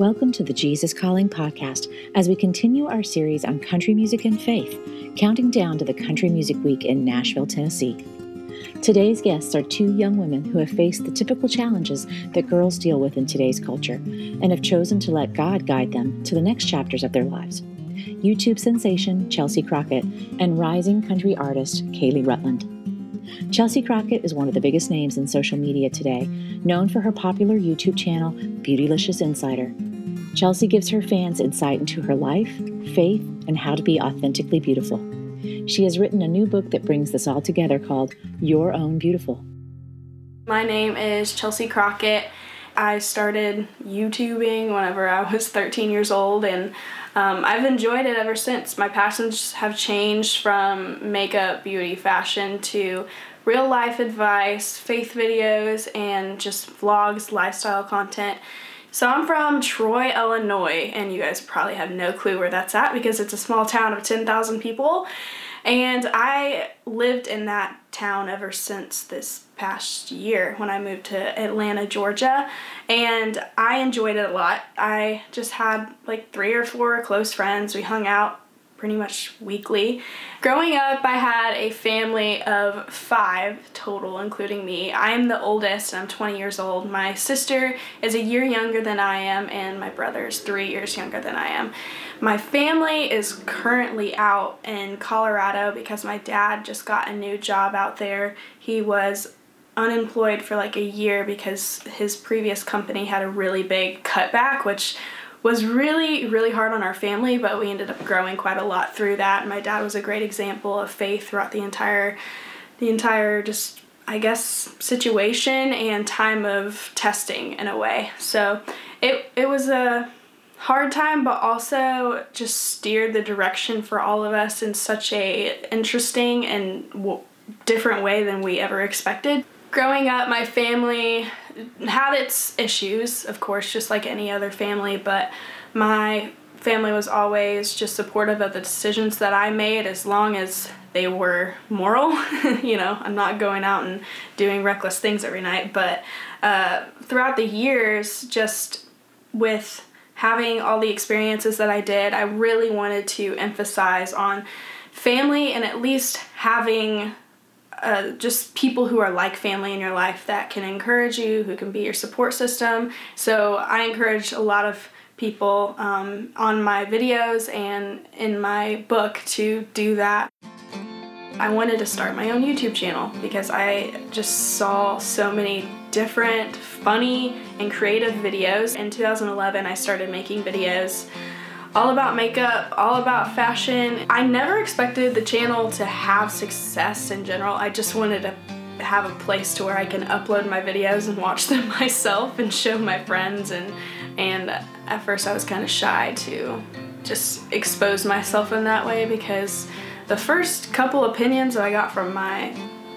Welcome to the Jesus Calling podcast as we continue our series on country music and faith, counting down to the Country Music Week in Nashville, Tennessee. Today's guests are two young women who have faced the typical challenges that girls deal with in today's culture and have chosen to let God guide them to the next chapters of their lives. YouTube sensation Chelsea Crockett and rising country artist Kaylee Rutland. Chelsea Crockett is one of the biggest names in social media today, known for her popular YouTube channel, Beautylicious Insider. Chelsea gives her fans insight into her life, faith, and how to be authentically beautiful. She has written a new book that brings this all together called Your Own Beautiful. My name is Chelsea Crockett. I started YouTubing whenever I was 13 years old, and um, I've enjoyed it ever since. My passions have changed from makeup, beauty, fashion to real life advice, faith videos, and just vlogs, lifestyle content. So I'm from Troy, Illinois, and you guys probably have no clue where that's at because it's a small town of 10,000 people. And I lived in that town ever since this past year when I moved to Atlanta, Georgia. And I enjoyed it a lot. I just had like three or four close friends. We hung out pretty much weekly. Growing up, I had a family of five total, including me. I am the oldest and I'm 20 years old. My sister is a year younger than I am, and my brother is three years younger than I am. My family is currently out in Colorado because my dad just got a new job out there. He was unemployed for like a year because his previous company had a really big cutback, which was really really hard on our family but we ended up growing quite a lot through that. My dad was a great example of faith throughout the entire the entire just i guess situation and time of testing in a way. So it it was a hard time but also just steered the direction for all of us in such a interesting and w- different way than we ever expected. Growing up my family had its issues, of course, just like any other family, but my family was always just supportive of the decisions that I made as long as they were moral. you know, I'm not going out and doing reckless things every night, but uh, throughout the years, just with having all the experiences that I did, I really wanted to emphasize on family and at least having uh, just people who are like family in your life that can encourage you, who can be your support system. So I encourage a lot of people um, on my videos and in my book to do that. I wanted to start my own YouTube channel because I just saw so many different, funny, and creative videos. In 2011, I started making videos all about makeup, all about fashion. I never expected the channel to have success in general. I just wanted to have a place to where I can upload my videos and watch them myself and show my friends and and at first I was kind of shy to just expose myself in that way because the first couple opinions that I got from my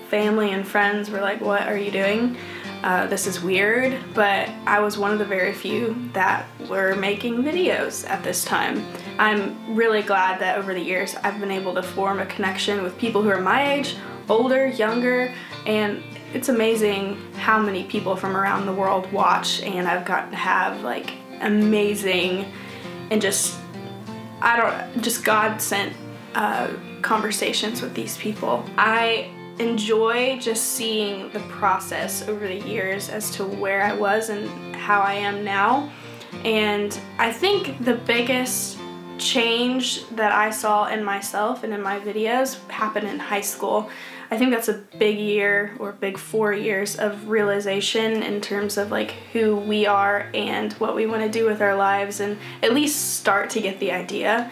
family and friends were like, "What are you doing?" Uh, this is weird, but I was one of the very few that were making videos at this time. I'm really glad that over the years I've been able to form a connection with people who are my age, older, younger, and it's amazing how many people from around the world watch, and I've gotten to have like amazing and just, I don't, just God sent uh, conversations with these people. I enjoy just seeing the process over the years as to where I was and how I am now. And I think the biggest change that I saw in myself and in my videos happened in high school. I think that's a big year or big four years of realization in terms of like who we are and what we want to do with our lives and at least start to get the idea.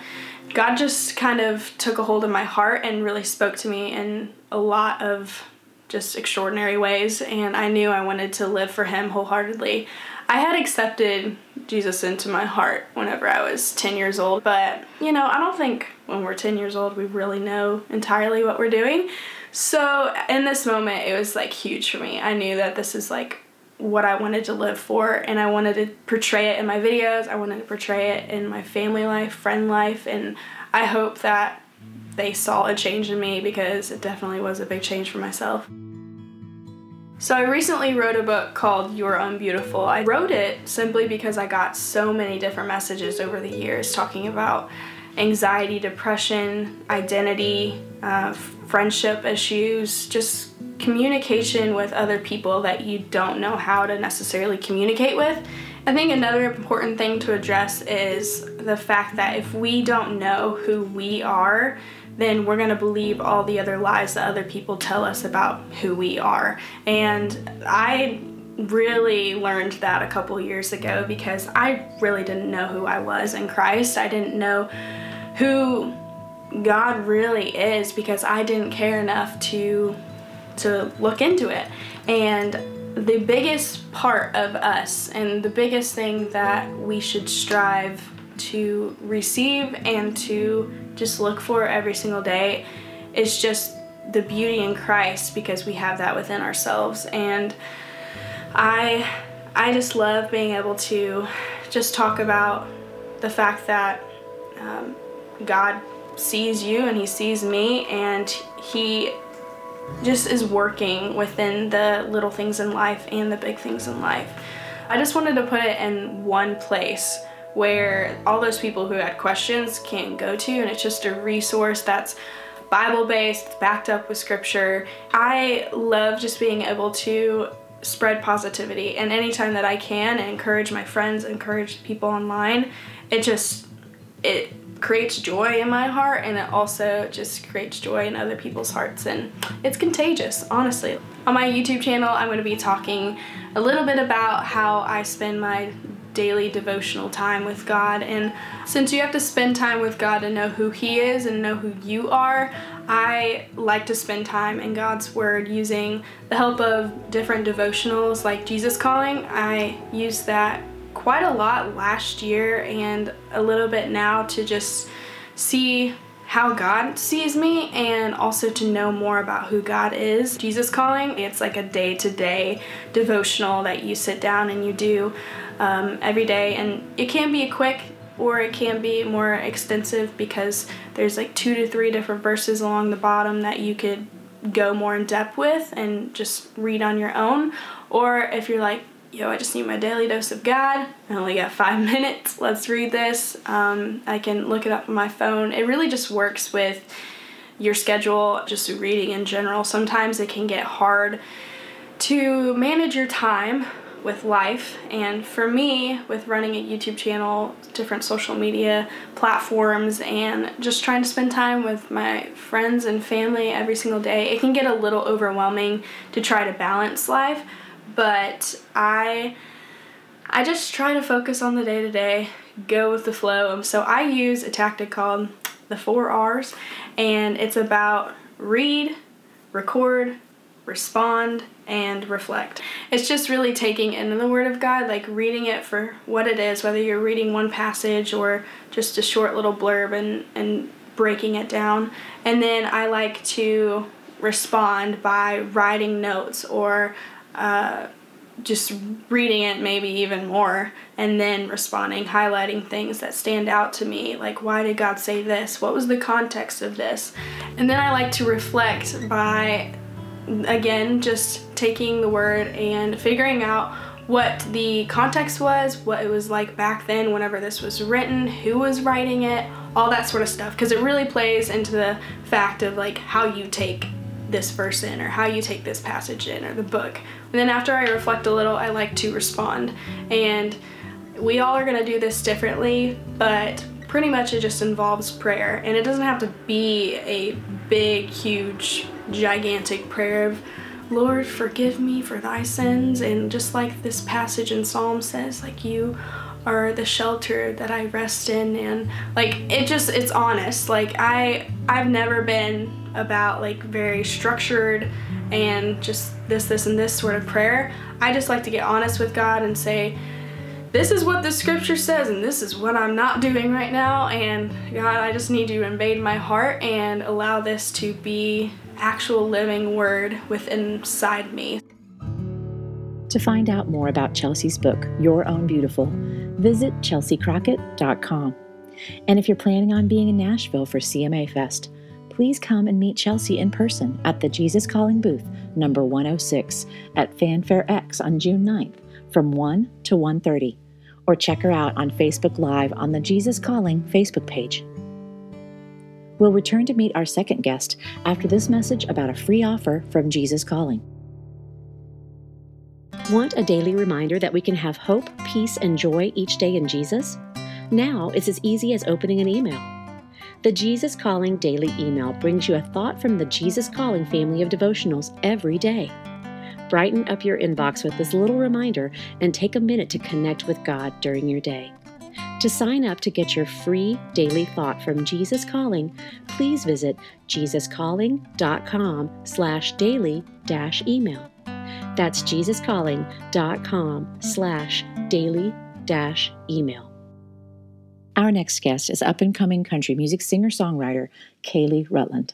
God just kind of took a hold of my heart and really spoke to me in a lot of just extraordinary ways, and I knew I wanted to live for Him wholeheartedly. I had accepted Jesus into my heart whenever I was 10 years old, but you know, I don't think when we're 10 years old we really know entirely what we're doing. So, in this moment, it was like huge for me. I knew that this is like what I wanted to live for, and I wanted to portray it in my videos. I wanted to portray it in my family life, friend life, and I hope that they saw a change in me because it definitely was a big change for myself. So, I recently wrote a book called Your Own Beautiful. I wrote it simply because I got so many different messages over the years talking about anxiety, depression, identity, uh, friendship issues, just communication with other people that you don't know how to necessarily communicate with. I think another important thing to address is the fact that if we don't know who we are, then we're going to believe all the other lies that other people tell us about who we are. And I really learned that a couple years ago because I really didn't know who I was in Christ. I didn't know who God really is because I didn't care enough to to look into it. And the biggest part of us and the biggest thing that we should strive to receive and to just look for every single day is just the beauty in Christ because we have that within ourselves and I I just love being able to just talk about the fact that um, God sees you and he sees me and he just is working within the little things in life and the big things in life. I just wanted to put it in one place where all those people who had questions can go to, and it's just a resource that's Bible based, backed up with scripture. I love just being able to spread positivity, and anytime that I can, and encourage my friends, encourage people online, it just it creates joy in my heart and it also just creates joy in other people's hearts and it's contagious honestly on my youtube channel i'm going to be talking a little bit about how i spend my daily devotional time with god. And since you have to spend time with god to know who he is and know who you are i like to spend time in god's word using the help of different devotionals like jesus calling. I use that quite a lot last year and a little bit now to just see how God sees me and also to know more about who God is. Jesus Calling, it's like a day to day devotional that you sit down and you do um, every day. And it can be quick or it can be more extensive because there's like two to three different verses along the bottom that you could go more in depth with and just read on your own. Or if you're like, yo, I just need my daily dose of God. I only got five minutes. Let's read this. Um, I can look it up on my phone. It really just works with your schedule, just reading in general. Sometimes it can get hard to manage your time with life. And for me, with running a YouTube channel, different social media platforms, and just trying to spend time with my friends and family every single day, it can get a little overwhelming to try to balance life but I I just try to focus on the day to day, go with the flow. So I use a tactic called the 4 R's and it's about read, record, respond, and reflect. It's just really taking in the Word of God, like reading it for what it is, whether you're reading one passage or just a short little blurb and, and breaking it down. And then I like to respond by writing notes or uh, just reading it maybe even more and then responding highlighting things that stand out to me like why did god say this? What was the context of this? And then i like to reflect by again just taking the word and figuring out what the context was what it was like back then whenever this was written who was writing it all that sort of stuff because it really plays into the fact of like how you take this verse in or how you take this passage in or the book. And then after I reflect a little, I like to respond. And we all are going to do this differently, but pretty much it just involves prayer. And it doesn't have to be a big, huge, gigantic prayer of, Lord, forgive me for thy sins. And just like this passage in Psalm says, like you are the shelter that I rest in and like it just it's honest. Like I I've never been about like very structured and just this, this, and this sort of prayer. I just like to get honest with God and say, this is what the scripture says, and this is what I'm not doing right now. And God, I just need you to invade my heart and allow this to be actual living word within inside me. To find out more about Chelsea's book, Your Own Beautiful, visit chelseacrockett.com. And if you're planning on being in Nashville for CMA Fest, please come and meet Chelsea in person at the Jesus Calling booth, number 106, at Fan Fair X on June 9th from 1 to 1:30, or check her out on Facebook Live on the Jesus Calling Facebook page. We'll return to meet our second guest after this message about a free offer from Jesus Calling. Want a daily reminder that we can have hope, peace, and joy each day in Jesus? Now it's as easy as opening an email. The Jesus Calling Daily Email brings you a thought from the Jesus Calling family of devotionals every day. Brighten up your inbox with this little reminder and take a minute to connect with God during your day. To sign up to get your free daily thought from Jesus Calling, please visit jesuscalling.com slash daily dash email. That's jesuscalling.com slash daily dash email. Our next guest is up and coming country music singer songwriter Kaylee Rutland.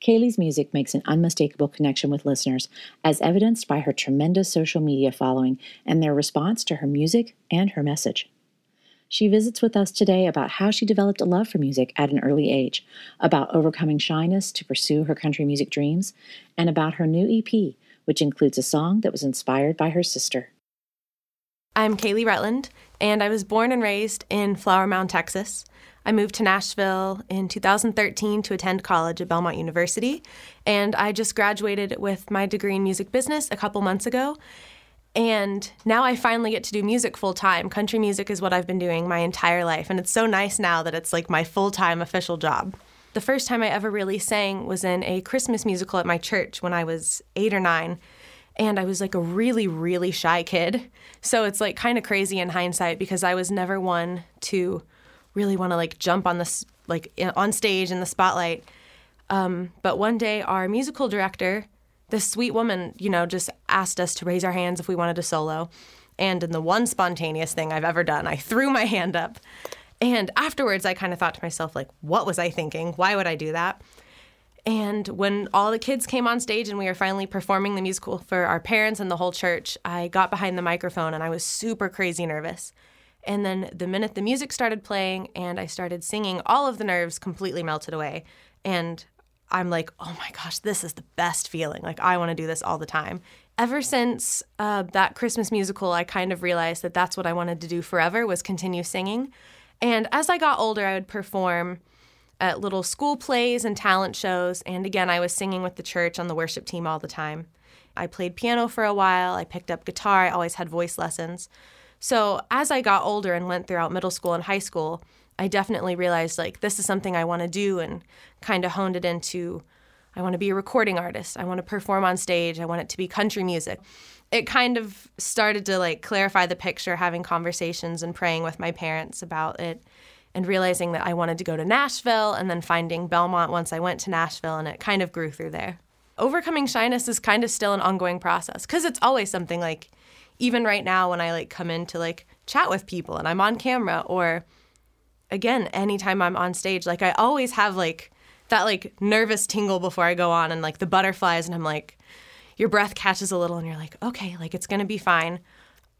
Kaylee's music makes an unmistakable connection with listeners, as evidenced by her tremendous social media following and their response to her music and her message. She visits with us today about how she developed a love for music at an early age, about overcoming shyness to pursue her country music dreams, and about her new EP, which includes a song that was inspired by her sister. I'm Kaylee Rutland, and I was born and raised in Flower Mound, Texas. I moved to Nashville in 2013 to attend college at Belmont University, and I just graduated with my degree in music business a couple months ago. And now I finally get to do music full time. Country music is what I've been doing my entire life, and it's so nice now that it's like my full time official job. The first time I ever really sang was in a Christmas musical at my church when I was eight or nine and I was like a really, really shy kid. So it's like kind of crazy in hindsight because I was never one to really want to like jump on this, like on stage in the spotlight. Um, but one day, our musical director, this sweet woman, you know, just asked us to raise our hands if we wanted to solo. And in the one spontaneous thing I've ever done, I threw my hand up. And afterwards, I kind of thought to myself, like, what was I thinking? Why would I do that? And when all the kids came on stage and we were finally performing the musical for our parents and the whole church, I got behind the microphone and I was super crazy nervous. And then the minute the music started playing and I started singing, all of the nerves completely melted away. And I'm like, oh my gosh, this is the best feeling. Like, I want to do this all the time. Ever since uh, that Christmas musical, I kind of realized that that's what I wanted to do forever was continue singing. And as I got older, I would perform at little school plays and talent shows. And again, I was singing with the church on the worship team all the time. I played piano for a while, I picked up guitar, I always had voice lessons. So as I got older and went throughout middle school and high school, I definitely realized like this is something I want to do and kind of honed it into I want to be a recording artist. I want to perform on stage. I want it to be country music. It kind of started to like clarify the picture having conversations and praying with my parents about it and realizing that I wanted to go to Nashville and then finding Belmont once I went to Nashville and it kind of grew through there. Overcoming shyness is kind of still an ongoing process because it's always something like even right now when I like come in to like chat with people and I'm on camera or again anytime I'm on stage like I always have like that like nervous tingle before I go on and like the butterflies and I'm like your breath catches a little and you're like okay like it's going to be fine.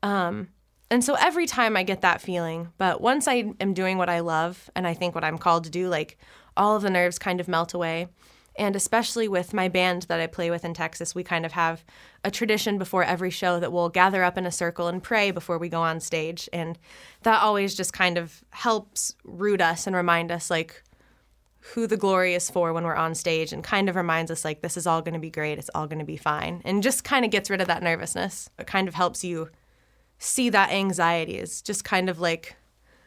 Um and so every time I get that feeling, but once I am doing what I love and I think what I'm called to do, like all of the nerves kind of melt away. And especially with my band that I play with in Texas, we kind of have a tradition before every show that we'll gather up in a circle and pray before we go on stage. And that always just kind of helps root us and remind us, like, who the glory is for when we're on stage and kind of reminds us, like, this is all going to be great. It's all going to be fine. And just kind of gets rid of that nervousness. It kind of helps you see that anxiety is just kind of like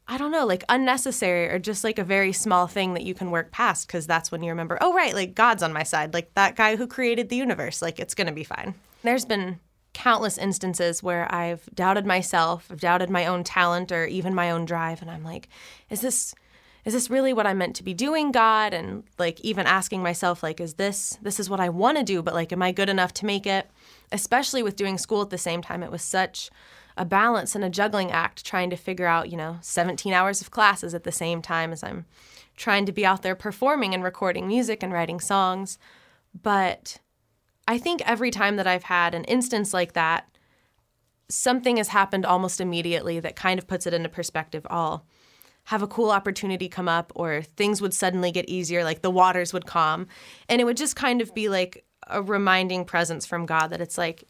I don't know, like unnecessary or just like a very small thing that you can work past because that's when you remember, oh, right, like God's on my side, like that guy who created the universe, like it's going to be fine. There's been countless instances where I've doubted myself, I've doubted my own talent or even my own drive. And I'm like, is this. Is this really what I'm meant to be doing, God? And like even asking myself, like, is this this is what I want to do, but like, am I good enough to make it? Especially with doing school at the same time, it was such a balance and a juggling act trying to figure out, you know, 17 hours of classes at the same time as I'm trying to be out there performing and recording music and writing songs. But I think every time that I've had an instance like that, something has happened almost immediately that kind of puts it into perspective all. Have a cool opportunity come up or things would suddenly get easier, like the waters would calm. And it would just kind of be like a reminding presence from God that it's like,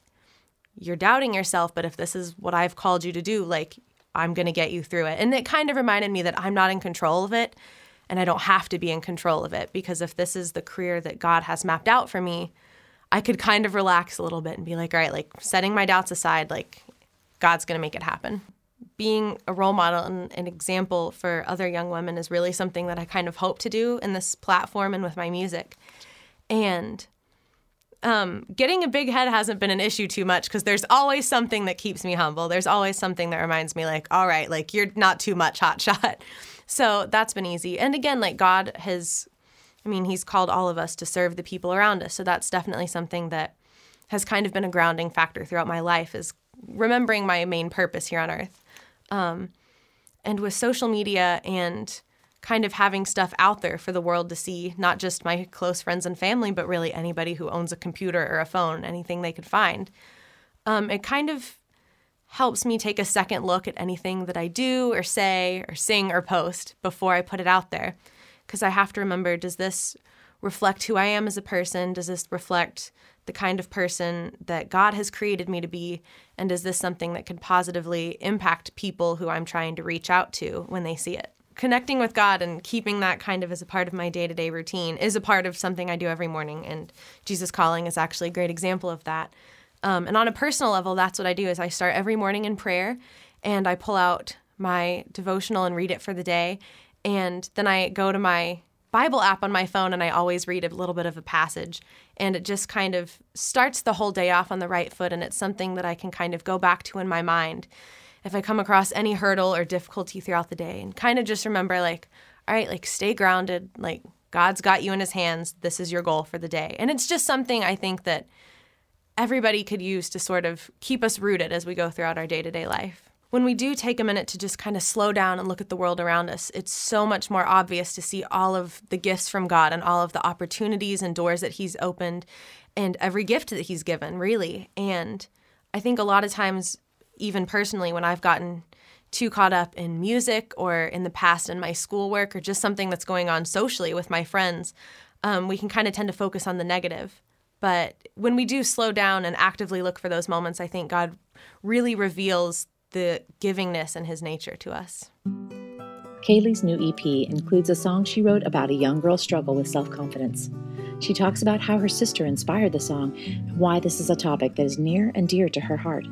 you're doubting yourself, but if this is what I've called you to do, like, I'm going to get you through it. And it kind of reminded me that I'm not in control of it and I don't have to be in control of it because if this is the career that God has mapped out for me, I could kind of relax a little bit and be like, all right, like setting my doubts aside, like God's going to make it happen. Being a role model and an example for other young women is really something that I kind of hope to do in this platform and with my music. And um, getting a big head hasn't been an issue too much because there's always something that keeps me humble. There's always something that reminds me, like, all right, like you're not too much hot shot. So that's been easy. And again, like God has, I mean, He's called all of us to serve the people around us. So that's definitely something that has kind of been a grounding factor throughout my life is remembering my main purpose here on earth. Um, and with social media and kind of having stuff out there for the world to see, not just my close friends and family, but really anybody who owns a computer or a phone, anything they could find. Um, it kind of helps me take a second look at anything that I do or say or sing or post before I put it out there. Because I have to remember does this reflect who I am as a person? Does this reflect the kind of person that God has created me to be? And is this something that could positively impact people who I'm trying to reach out to when they see it? connecting with God and keeping that kind of as a part of my day to day routine is a part of something I do every morning. And Jesus Calling is actually a great example of that. Um, and on a personal level, that's what I do is I start every morning in prayer and I pull out my devotional and read it for the day. And then I go to my Bible app on my phone and I always read a little bit of a passage. And it just kind of starts the whole day off on the right foot. And it's something that I can kind of go back to in my mind if I come across any hurdle or difficulty throughout the day and kind of just remember like, all right, like stay grounded, like God's got you in his hands. This is your goal for the day. And it's just something I think that everybody could use to sort of keep us rooted as we go throughout our day-to-day life. When we do take a minute to just kind of slow down and look at the world around us, it's so much more obvious to see all of the gifts from God and all of the opportunities and doors that he's opened and every gift that he's given, really. And I think a lot of times even personally, when I've gotten too caught up in music or in the past in my schoolwork or just something that's going on socially with my friends, um, we can kind of tend to focus on the negative. But when we do slow down and actively look for those moments, I think God really reveals the givingness in his nature to us. Kaylee's new EP includes a song she wrote about a young girl's struggle with self confidence. She talks about how her sister inspired the song and why this is a topic that is near and dear to her heart.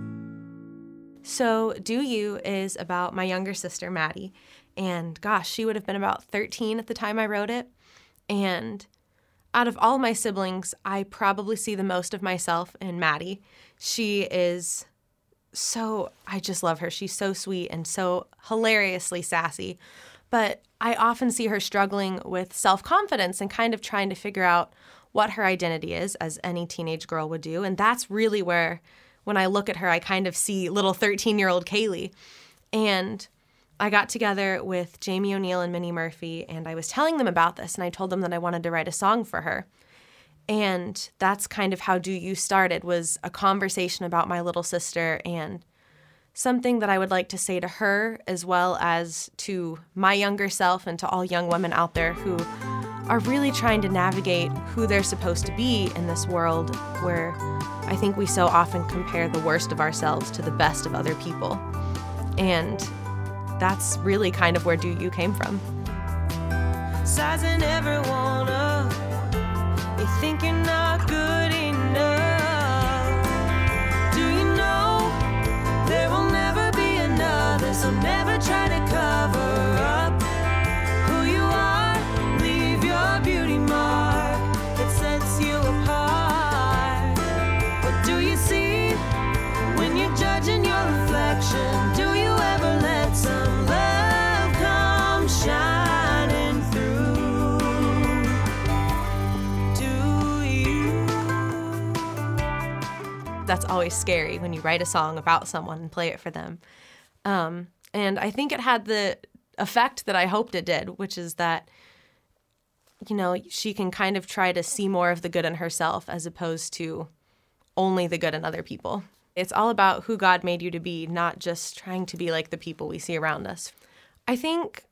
So, Do You is about my younger sister, Maddie. And gosh, she would have been about 13 at the time I wrote it. And out of all my siblings, I probably see the most of myself in Maddie. She is so, I just love her. She's so sweet and so hilariously sassy. But I often see her struggling with self confidence and kind of trying to figure out what her identity is, as any teenage girl would do. And that's really where when I look at her, I kind of see little 13 year old Kaylee. And I got together with Jamie O'Neill and Minnie Murphy, and I was telling them about this, and I told them that I wanted to write a song for her. And that's kind of how Do You started was a conversation about my little sister and something that I would like to say to her as well as to my younger self and to all young women out there who are really trying to navigate who they're supposed to be in this world where I think we so often compare the worst of ourselves to the best of other people. And that's really kind of where Do You came from. Sizing everyone up, think you're not that's always scary when you write a song about someone and play it for them. Um, and I think it had the effect that I hoped it did, which is that, you know, she can kind of try to see more of the good in herself as opposed to only the good in other people. It's all about who God made you to be, not just trying to be like the people we see around us. I think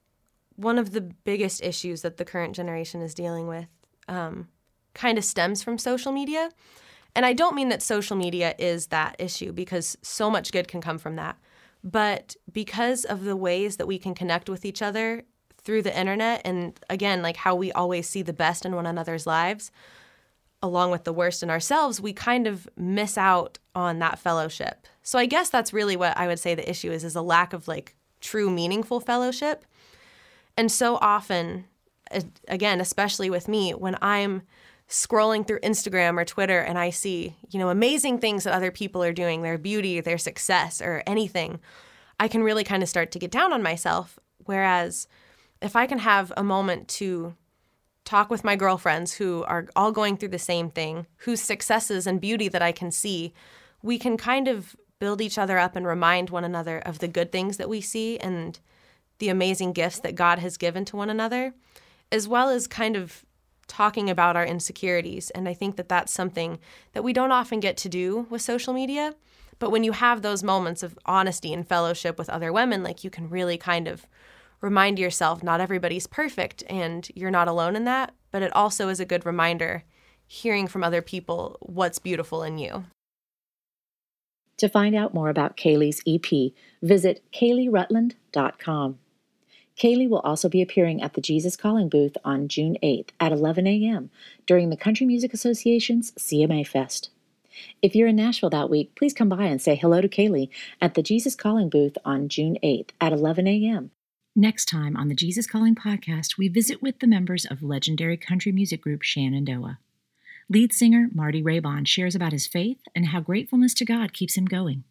one of the biggest issues that the current generation is dealing with um, kind of stems from social media. And I don't mean that social media is that issue because so much good can come from that. But because of the ways that we can connect with each other through the internet, and again, like how we always see the best in one another's lives, along with the worst in ourselves, we kind of miss out on that fellowship. So I guess that's really what I would say the issue is is a lack of like true meaningful fellowship. And so often again, especially with me when I'm scrolling through Instagram or Twitter and I see, you know, amazing things that other people are doing, their beauty, their success or anything, I can really kind of start to get down on myself. Whereas if I can have a moment to talk with my girlfriends who are all going through the same thing, whose successes and beauty that I can see, we can kind of build each other up and remind one another of the good things that we see and the amazing gifts that God has given to one another, as well as kind of talking about our insecurities. And I think that that's something that we don't often get to do with social media. But when you have those moments of honesty and fellowship with other women, like you can really kind of remind yourself not everybody's perfect and you're not alone in that, but it also is a good reminder hearing from other people what's beautiful in you. To find out more about Kaylee's EP, visit kayleerutland.com. Kaylee will also be appearing at the Jesus Calling booth on June 8th at 11 a.m. during the Country Music Association's CMA Fest. If you're in Nashville that week, please come by and say hello to Kaylee at the Jesus Calling booth on June 8th at 11 a.m. Next time on the Jesus Calling podcast, we visit with the members of legendary country music group Shenandoah. Lead singer Marty Raybon shares about his faith and how gratefulness to God keeps him going.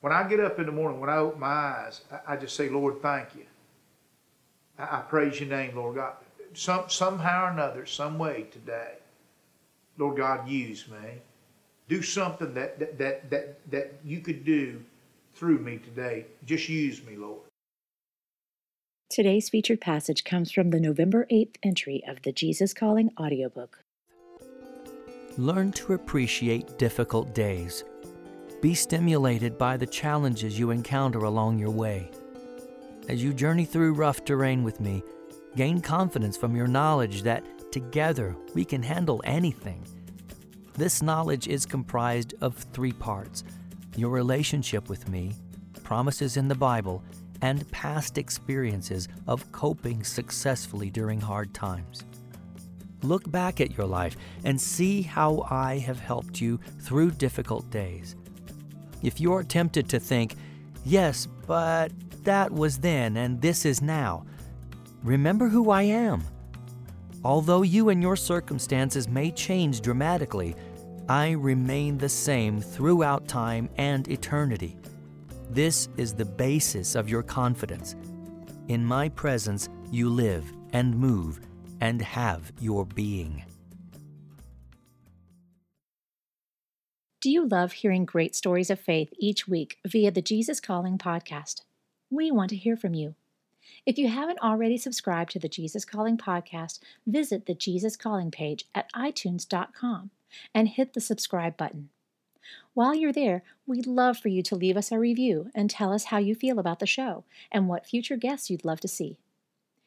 When I get up in the morning, when I open my eyes, I just say, Lord, thank you. I praise your name, Lord God. Some, somehow or another, some way today, Lord God, use me. Do something that, that, that, that, that you could do through me today. Just use me, Lord. Today's featured passage comes from the November 8th entry of the Jesus Calling audiobook. Learn to appreciate difficult days. Be stimulated by the challenges you encounter along your way. As you journey through rough terrain with me, gain confidence from your knowledge that together we can handle anything. This knowledge is comprised of three parts your relationship with me, promises in the Bible, and past experiences of coping successfully during hard times. Look back at your life and see how I have helped you through difficult days. If you're tempted to think, yes, but that was then and this is now, remember who I am. Although you and your circumstances may change dramatically, I remain the same throughout time and eternity. This is the basis of your confidence. In my presence, you live and move and have your being. Do you love hearing great stories of faith each week via the Jesus Calling podcast? We want to hear from you. If you haven't already subscribed to the Jesus Calling podcast, visit the Jesus Calling page at itunes.com and hit the subscribe button. While you're there, we'd love for you to leave us a review and tell us how you feel about the show and what future guests you'd love to see.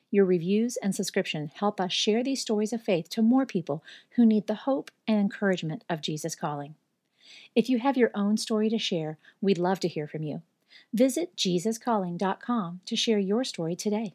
Your reviews and subscription help us share these stories of faith to more people who need the hope and encouragement of Jesus calling. If you have your own story to share, we'd love to hear from you. Visit JesusCalling.com to share your story today.